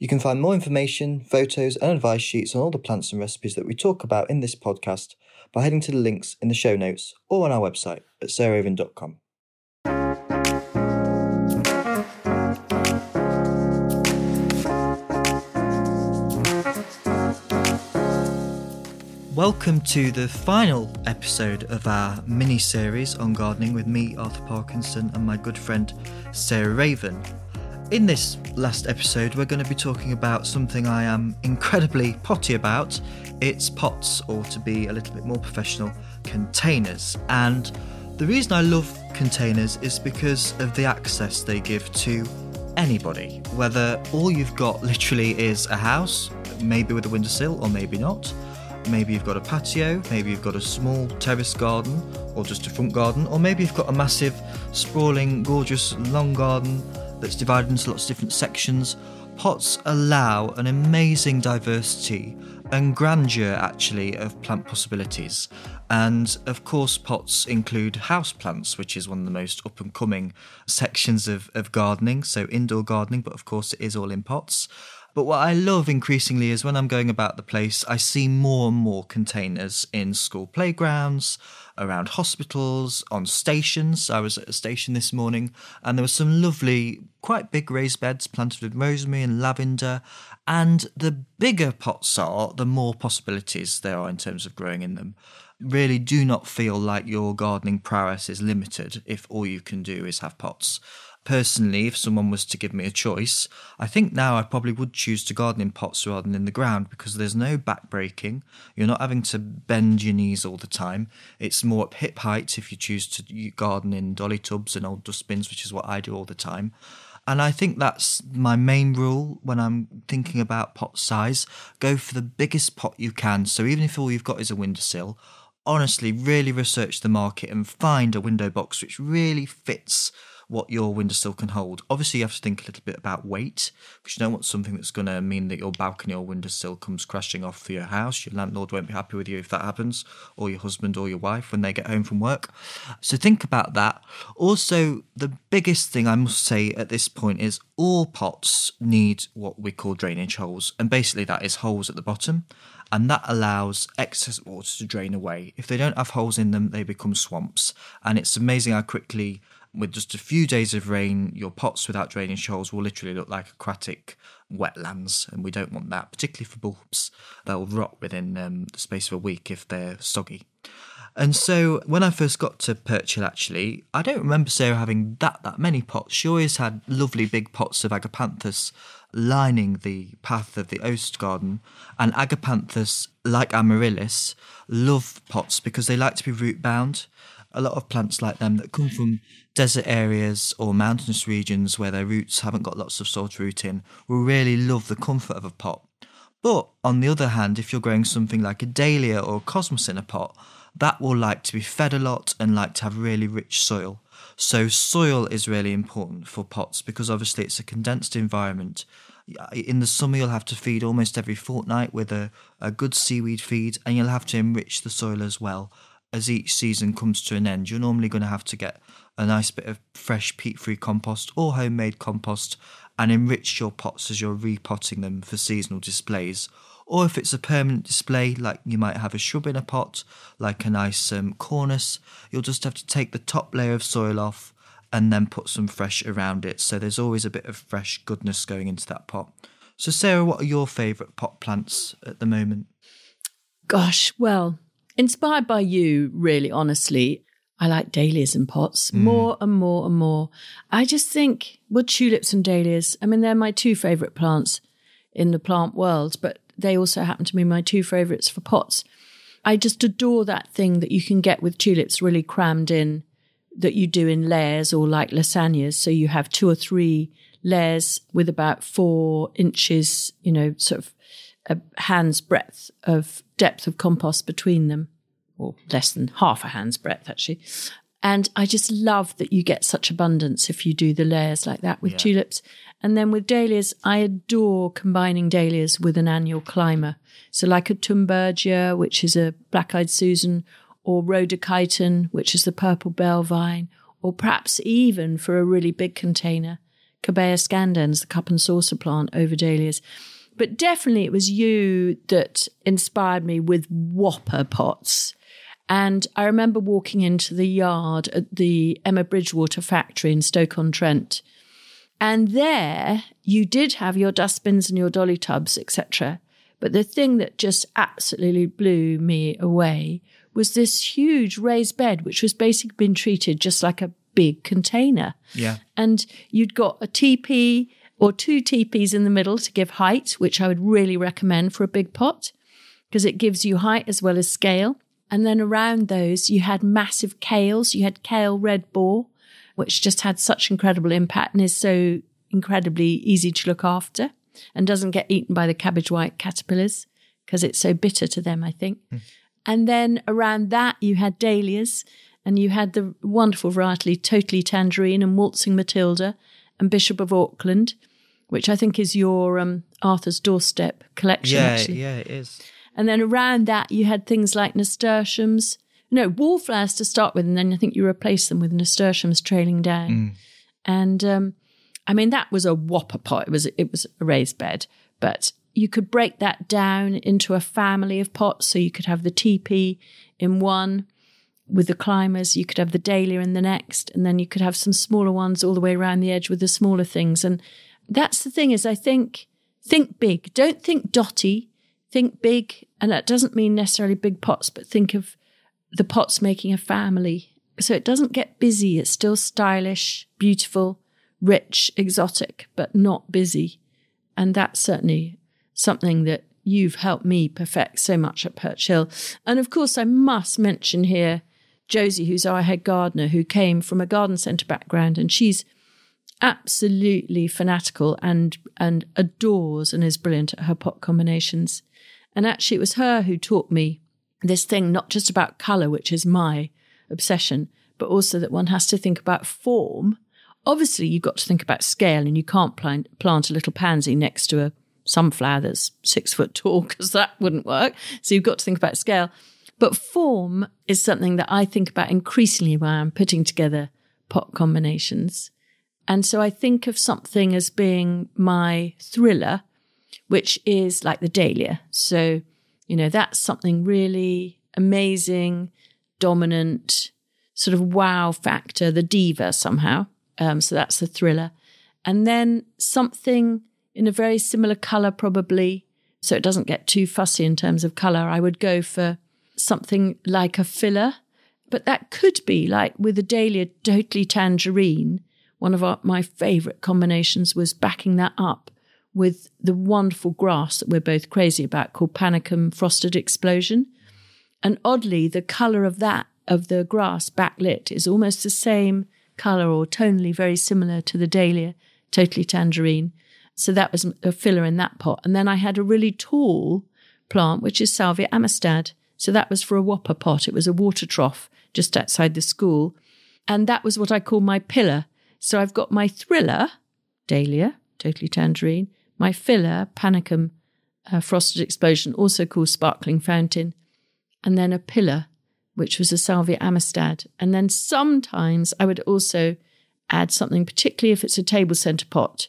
You can find more information, photos, and advice sheets on all the plants and recipes that we talk about in this podcast by heading to the links in the show notes or on our website at sarahraven.com. Welcome to the final episode of our mini series on gardening with me, Arthur Parkinson, and my good friend Sarah Raven. In this last episode, we're going to be talking about something I am incredibly potty about. It's pots, or to be a little bit more professional, containers. And the reason I love containers is because of the access they give to anybody. Whether all you've got literally is a house, maybe with a windowsill, or maybe not Maybe you've got a patio, maybe you've got a small terrace garden, or just a front garden, or maybe you've got a massive, sprawling, gorgeous, long garden that's divided into lots of different sections. Pots allow an amazing diversity and grandeur, actually, of plant possibilities. And of course, pots include house plants, which is one of the most up and coming sections of, of gardening, so indoor gardening, but of course, it is all in pots. But what I love increasingly is when I'm going about the place, I see more and more containers in school playgrounds, around hospitals, on stations. I was at a station this morning and there were some lovely, quite big raised beds planted with rosemary and lavender. And the bigger pots are, the more possibilities there are in terms of growing in them. Really do not feel like your gardening prowess is limited if all you can do is have pots personally, if someone was to give me a choice, I think now I probably would choose to garden in pots rather than in the ground because there's no back breaking. You're not having to bend your knees all the time. It's more at hip height if you choose to garden in dolly tubs and old dustbins, which is what I do all the time. And I think that's my main rule when I'm thinking about pot size. Go for the biggest pot you can. So even if all you've got is a windowsill, honestly, really research the market and find a window box which really fits what your windowsill can hold. Obviously, you have to think a little bit about weight because you don't want something that's going to mean that your balcony or windowsill comes crashing off for your house. Your landlord won't be happy with you if that happens, or your husband or your wife when they get home from work. So think about that. Also, the biggest thing I must say at this point is all pots need what we call drainage holes, and basically that is holes at the bottom and that allows excess water to drain away. If they don't have holes in them, they become swamps. And it's amazing how quickly with just a few days of rain, your pots without drainage holes will literally look like aquatic wetlands, and we don't want that, particularly for bulbs. They'll rot within um, the space of a week if they're soggy. And so when I first got to Perch Hill, actually, I don't remember Sarah having that that many pots. She always had lovely big pots of agapanthus lining the path of the Oast garden. And agapanthus, like amaryllis, love pots because they like to be root bound a lot of plants like them that come from desert areas or mountainous regions where their roots haven't got lots of soil to root in will really love the comfort of a pot. But on the other hand, if you're growing something like a dahlia or a cosmos in a pot, that will like to be fed a lot and like to have really rich soil. So, soil is really important for pots because obviously it's a condensed environment. In the summer, you'll have to feed almost every fortnight with a, a good seaweed feed, and you'll have to enrich the soil as well as each season comes to an end, you're normally going to have to get a nice bit of fresh peat free compost or homemade compost and enrich your pots as you're repotting them for seasonal displays. Or if it's a permanent display, like you might have a shrub in a pot, like a nice um, Cornus, you'll just have to take the top layer of soil off and then put some fresh around it. So there's always a bit of fresh goodness going into that pot. So, Sarah, what are your favourite pot plants at the moment? Gosh, well, Inspired by you, really, honestly, I like dahlias and pots mm. more and more and more. I just think, well, tulips and dahlias, I mean, they're my two favourite plants in the plant world, but they also happen to be my two favourites for pots. I just adore that thing that you can get with tulips really crammed in that you do in layers or like lasagnas. So you have two or three layers with about four inches, you know, sort of a hand's breadth of depth of compost between them, or less than half a hand's breadth, actually. And I just love that you get such abundance if you do the layers like that with yeah. tulips. And then with dahlias, I adore combining dahlias with an annual climber. So, like a Thunbergia, which is a black eyed Susan, or Rhodochaeton, which is the purple bell vine, or perhaps even for a really big container, Cobaea scandens, the cup and saucer plant over dahlias. But definitely it was you that inspired me with whopper pots. And I remember walking into the yard at the Emma Bridgewater factory in Stoke-on-Trent. And there you did have your dustbins and your dolly tubs, etc. But the thing that just absolutely blew me away was this huge raised bed, which was basically been treated just like a big container. Yeah. And you'd got a teepee or two teepees in the middle to give height, which I would really recommend for a big pot because it gives you height as well as scale. And then around those, you had massive kales. You had kale Redbor, which just had such incredible impact and is so incredibly easy to look after and doesn't get eaten by the cabbage white caterpillars because it's so bitter to them, I think. Mm. And then around that, you had dahlias and you had the wonderful variety Totally Tangerine and Waltzing Matilda and Bishop of Auckland which I think is your um, Arthur's Doorstep collection. Yeah, actually. yeah, it is. And then around that, you had things like nasturtiums. No, wallflowers to start with, and then I think you replaced them with nasturtiums trailing down. Mm. And um, I mean, that was a whopper pot. It was it was a raised bed, but you could break that down into a family of pots. So you could have the teepee in one with the climbers. You could have the dahlia in the next, and then you could have some smaller ones all the way around the edge with the smaller things. And that's the thing is I think think big. Don't think dotty. Think big. And that doesn't mean necessarily big pots, but think of the pots making a family. So it doesn't get busy. It's still stylish, beautiful, rich, exotic, but not busy. And that's certainly something that you've helped me perfect so much at Perch Hill. And of course, I must mention here Josie, who's our head gardener, who came from a garden centre background, and she's absolutely fanatical and and adores and is brilliant at her pot combinations. And actually, it was her who taught me this thing, not just about color, which is my obsession, but also that one has to think about form. Obviously, you've got to think about scale, and you can't plant, plant a little pansy next to a sunflower that's six foot tall because that wouldn't work. So you've got to think about scale. But form is something that I think about increasingly when I'm putting together pot combinations. And so I think of something as being my thriller, which is like the Dahlia. So, you know, that's something really amazing, dominant, sort of wow factor, the diva somehow. Um, so that's the thriller. And then something in a very similar color, probably, so it doesn't get too fussy in terms of color. I would go for something like a filler, but that could be like with a Dahlia totally tangerine one of our, my favorite combinations was backing that up with the wonderful grass that we're both crazy about called Panicum Frosted Explosion. And oddly, the color of that, of the grass backlit, is almost the same color or tonally very similar to the Dahlia, Totally Tangerine. So that was a filler in that pot. And then I had a really tall plant, which is Salvia amistad. So that was for a whopper pot. It was a water trough just outside the school. And that was what I call my pillar so I've got my thriller, Dahlia, totally tangerine, my filler, Panicum uh, Frosted Explosion, also called Sparkling Fountain, and then a pillar, which was a Salvia Amistad. And then sometimes I would also add something, particularly if it's a table centre pot,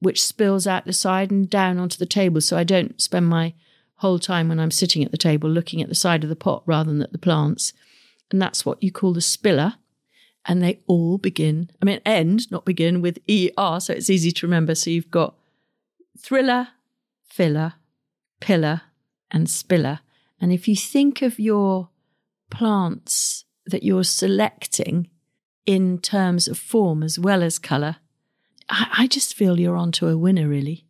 which spills out the side and down onto the table. So I don't spend my whole time when I'm sitting at the table looking at the side of the pot rather than at the plants. And that's what you call the spiller and they all begin, I mean, end, not begin with ER, so it's easy to remember. So you've got thriller, filler, pillar, and spiller. And if you think of your plants that you're selecting in terms of form as well as colour, I, I just feel you're onto a winner, really.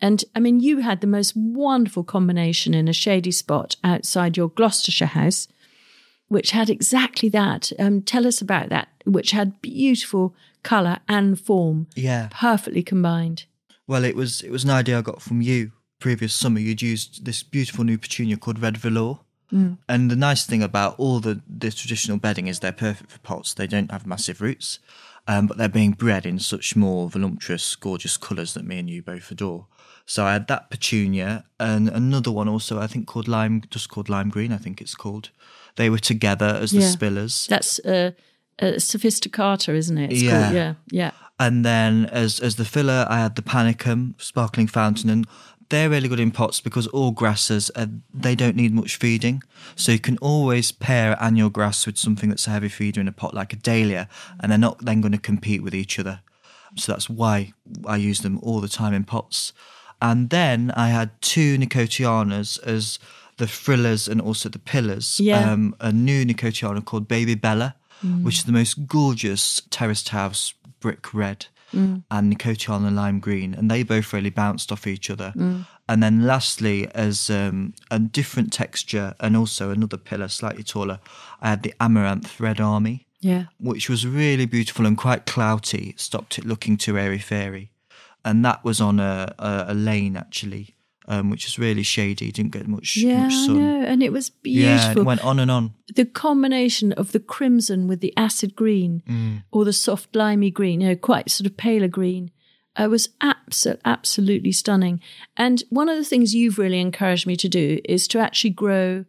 And I mean, you had the most wonderful combination in a shady spot outside your Gloucestershire house which had exactly that. Um, tell us about that, which had beautiful colour and form. Yeah. Perfectly combined. Well, it was it was an idea I got from you previous summer. You'd used this beautiful new petunia called Red Velour. Mm. And the nice thing about all the, the traditional bedding is they're perfect for pots. They don't have massive roots, um, but they're being bred in such more voluptuous, gorgeous colours that me and you both adore. So I had that petunia and another one also, I think called lime, just called lime green, I think it's called. They were together as the yeah. spillers. That's uh, uh, sophisticata, isn't it? It's yeah. Called, yeah, yeah. And then as as the filler, I had the Panicum sparkling fountain, and they're really good in pots because all grasses are, they don't need much feeding, so you can always pair annual grass with something that's a heavy feeder in a pot like a dahlia, and they're not then going to compete with each other. So that's why I use them all the time in pots. And then I had two Nicotianas as the frillers and also the pillars. Yeah. Um, a new Nicotiana called Baby Bella, which is the most gorgeous terraced house brick red. And Nicotiana lime green, and they both really bounced off each other. And then lastly, as um, a different texture and also another pillar, slightly taller, I had the Amaranth Red Army Yeah. which was really beautiful and quite clouty. Stopped it looking too airy fairy, and that was on a a, a lane actually, um, which was really shady. Didn't get much Yeah, much I sun. know. And it was Yeah, beautiful. it went on and on. the combination of the crimson with the acid green Mm. or the soft limey green, you know, quite sort of paler green, uh, was abso- absolutely stunning. And one of the things you've really encouraged me to do is to actually grow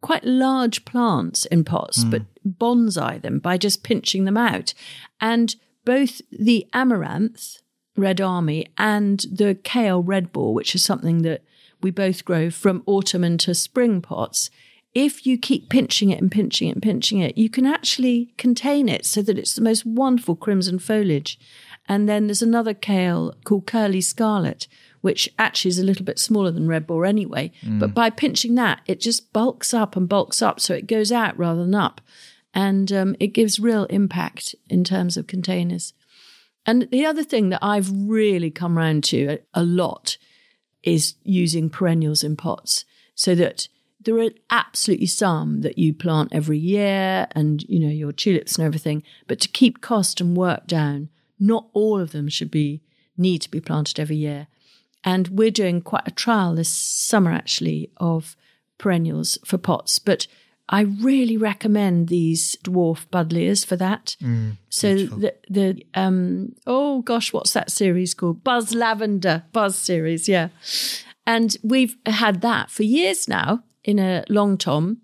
quite large plants in pots, but bonsai them by just pinching them out. And both the amaranth, Red Army, and the kale Red Ball, which is something that we both grow from autumn into spring pots, if you keep pinching it and pinching it and pinching it, you can actually contain it so that it's the most wonderful crimson foliage. And then there's another kale called Curly Scarlet, which actually is a little bit smaller than Red Ball anyway. But by pinching that, it just bulks up and bulks up. So it goes out rather than up. And um, it gives real impact in terms of containers. And the other thing that I've really come round to a, a lot is using perennials in pots so that there are absolutely some that you plant every year and you know your tulips and everything. But to keep cost and work down not all of them should be need to be planted every year. And we're doing quite a trial this summer actually of perennials for pots. But I really recommend these dwarf buddleias for that. so the the um oh gosh, what's that series called? Buzz Lavender Buzz series, yeah. And we've had that for years now in a long tom,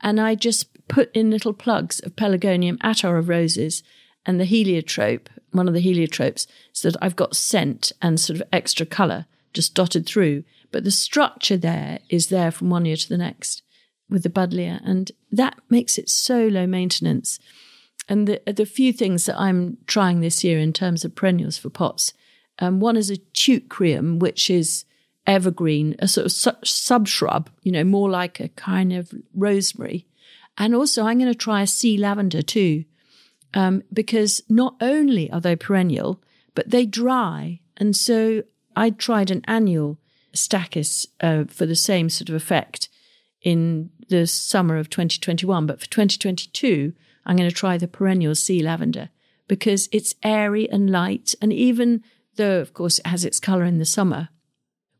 and I just put in little plugs of Pelargonium attar of roses and the heliotrope, one of the heliotropes, so that I've got scent and sort of extra colour just dotted through. But the structure there is there from one year to the next with the Buddleia, and that makes it so low maintenance. And the the few things that I'm trying this year in terms of perennials for pots, um, one is a teucrium, which is evergreen, a sort of su- sub shrub, you know, more like a kind of rosemary. And also, I'm going to try a sea lavender too, um, because not only are they perennial, but they dry. And so I tried an annual stachys uh, for the same sort of effect in the summer of 2021. But for 2022, I'm going to try the perennial sea lavender because it's airy and light. And even though, of course, it has its colour in the summer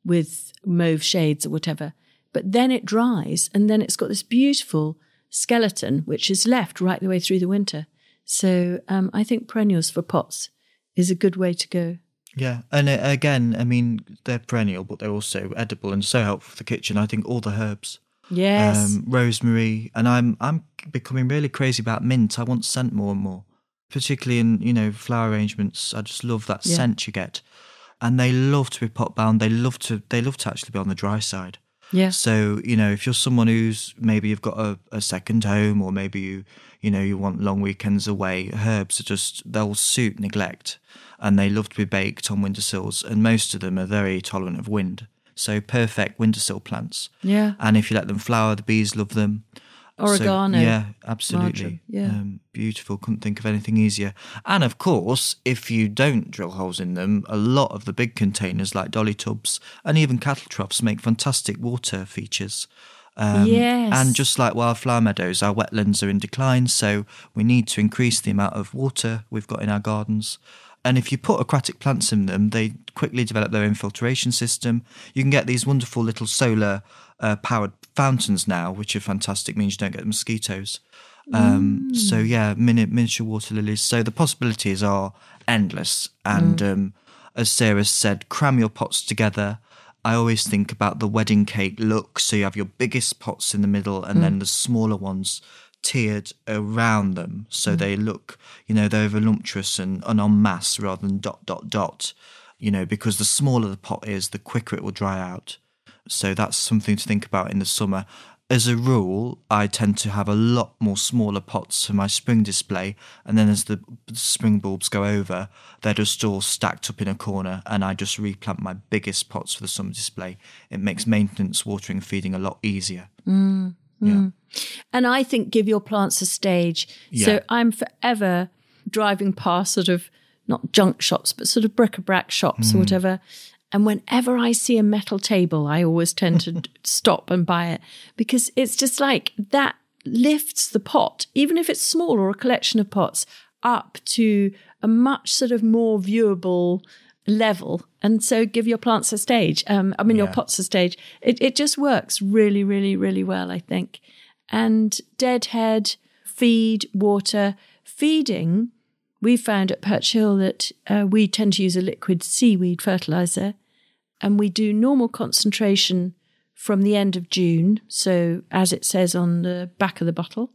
with mauve shades or whatever, but then it dries and then it's got this beautiful skeleton which is left right the way through the winter. So um, I think perennials for pots is a good way to go. Yeah, and uh, again, I mean, they're perennial, but they're also edible and so helpful for the kitchen. I think all the herbs, Yes. um, rosemary, and I'm I'm becoming really crazy about mint. I want scent more and more, particularly in you know flower arrangements. I just love that Yeah. scent you get, and they love to be pot bound. They love to they love to actually be on the dry side. yeah. So you know, if you're someone who's maybe you've got a, a second home, or maybe you you know you want long weekends away, herbs are just they'll suit neglect, and they love to be baked on windowsills, and most of them are very tolerant of wind. So perfect windowsill plants. Yeah. And if you let them flower, the bees love them. So, Oregano. yeah, absolutely. marjoram, yeah. Um, beautiful. Couldn't think of anything easier. And of course, if you don't drill holes in them, a lot of the big containers like dolly tubs and even cattle troughs make fantastic water features. Um, Yes. And just like wildflower meadows, our wetlands are in decline, so we need to increase the amount of water we've got in our gardens. And if you put aquatic plants in them, they quickly develop their own filtration system. You can get these wonderful little solar uh, powered fountains now, which are fantastic, means you don't get mosquitoes. Um, So, yeah, mini- miniature water lilies. So the possibilities are endless. And um, as Sarah said, cram your pots together. I always think about the wedding cake look. So you have your biggest pots in the middle and then the smaller ones tiered around them so they look, you know, they're voluptuous and, and en masse rather than dot, dot, dot, you know, because the smaller the pot is, the quicker it will dry out. So that's something to think about in the summer. As a rule, I tend to have a lot more smaller pots for my spring display, and then as the spring bulbs go over, they're just all stacked up in a corner, and I just replant my biggest pots for the summer display. It makes maintenance, watering, and feeding a lot easier. Mm, Yeah. mm. And I think give your plants a stage. So I'm forever driving past sort of not junk shops, but sort of bric-a-brac shops or whatever. And whenever I see a metal table, I always tend to stop and buy it because it's just like that lifts the pot, even if it's small or a collection of pots, up to a much sort of more viewable level. And so give your plants a stage. Um, I mean, your pots a stage. It, it just works really, really, really well, I think. And deadhead, feed, water, feeding. We found at Perch Hill that uh, we tend to use a liquid seaweed fertilizer and we do normal concentration from the end of June. So, as it says on the back of the bottle.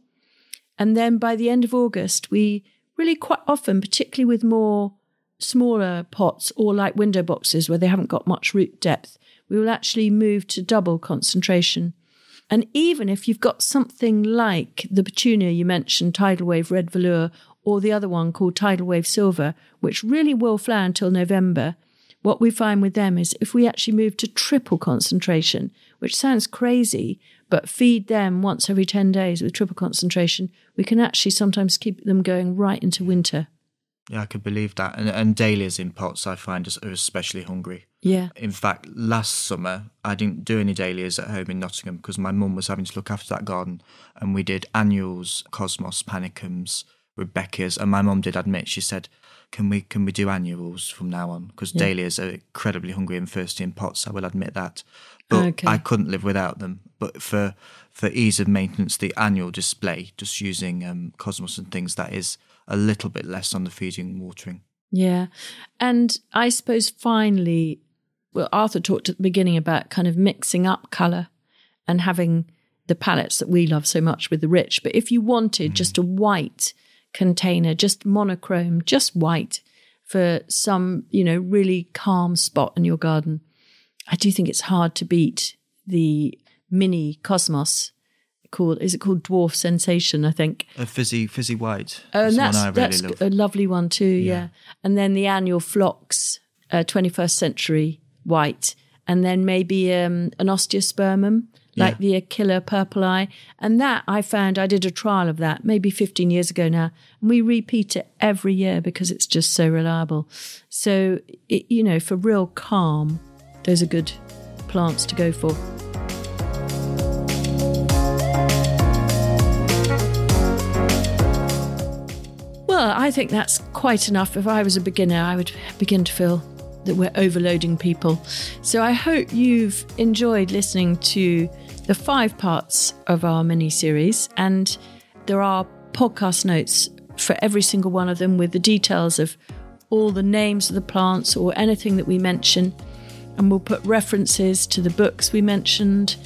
And then by the end of August, we really quite often, particularly with more smaller pots or like window boxes where they haven't got much root depth, we will actually move to double concentration. And even if you've got something like the petunia you mentioned, tidal wave red velour, or the other one called tidal wave silver, which really will flower until November, what we find with them is if we actually move to triple concentration, which sounds crazy, but feed them once every 10 days with triple concentration, we can actually sometimes keep them going right into winter. Yeah, I could believe that. And, and dahlias in pots, I find, are especially hungry. Yeah. In fact, last summer, I didn't do any dahlias at home in Nottingham because my mum was having to look after that garden. And we did annuals, cosmos, panicums, Rudbeckias. And my mum did admit, she said, can we can we do annuals from now on? Because dahlias are incredibly hungry and thirsty in pots. I will admit that, but Okay. I couldn't live without them. But for for ease of maintenance, the annual display, just using um, cosmos and things, that is a little bit less on the feeding and watering. Yeah. And I suppose finally, well, Arthur talked at the beginning about kind of mixing up colour and having the palettes that we love so much with the rich. But if you wanted mm. just a white container, just monochrome, just white for some, you know, really calm spot in your garden, I do think it's hard to beat the mini Cosmos called, is it called Dwarf Sensation, I think. A fizzy fizzy white. Oh, and That's that's one I really that's love. a lovely one too. Yeah. and then the annual phlox, uh, 21st century white, and then maybe um, an osteospermum like the Akila purple eye. And that I found I did a trial of that maybe 15 years ago now, and we repeat it every year because it's just so reliable. So it, you know, for real calm, those are good plants to go for. Well, I think that's quite enough. If I was a beginner, I would begin to feel that we're overloading people. So I hope you've enjoyed listening to the five parts of our mini series. And there are podcast notes for every single one of them with the details of all the names of the plants or anything that we mention. And we'll put references to the books we mentioned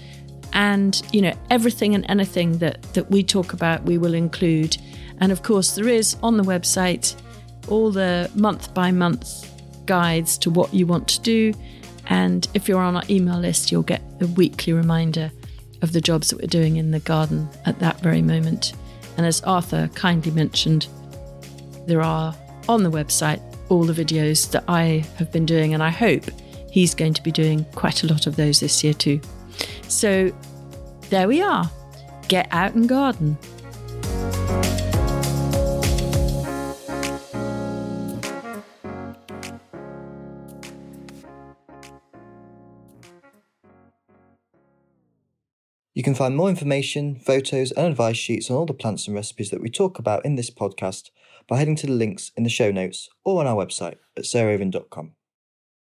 and you know everything and anything that that we talk about we will include and of course there is on the website all the month by month guides to what you want to do and if you're on our email list you'll get a weekly reminder of the jobs that we're doing in the garden at that very moment and as arthur kindly mentioned there are on the website all the videos that i have been doing and i hope he's going to be doing quite a lot of those this year too so there we are. Get out and garden. Find more information, photos, and advice sheets on all the plants and recipes that we talk about in this podcast by heading to the links in the show notes or on our website at sarahraven.com.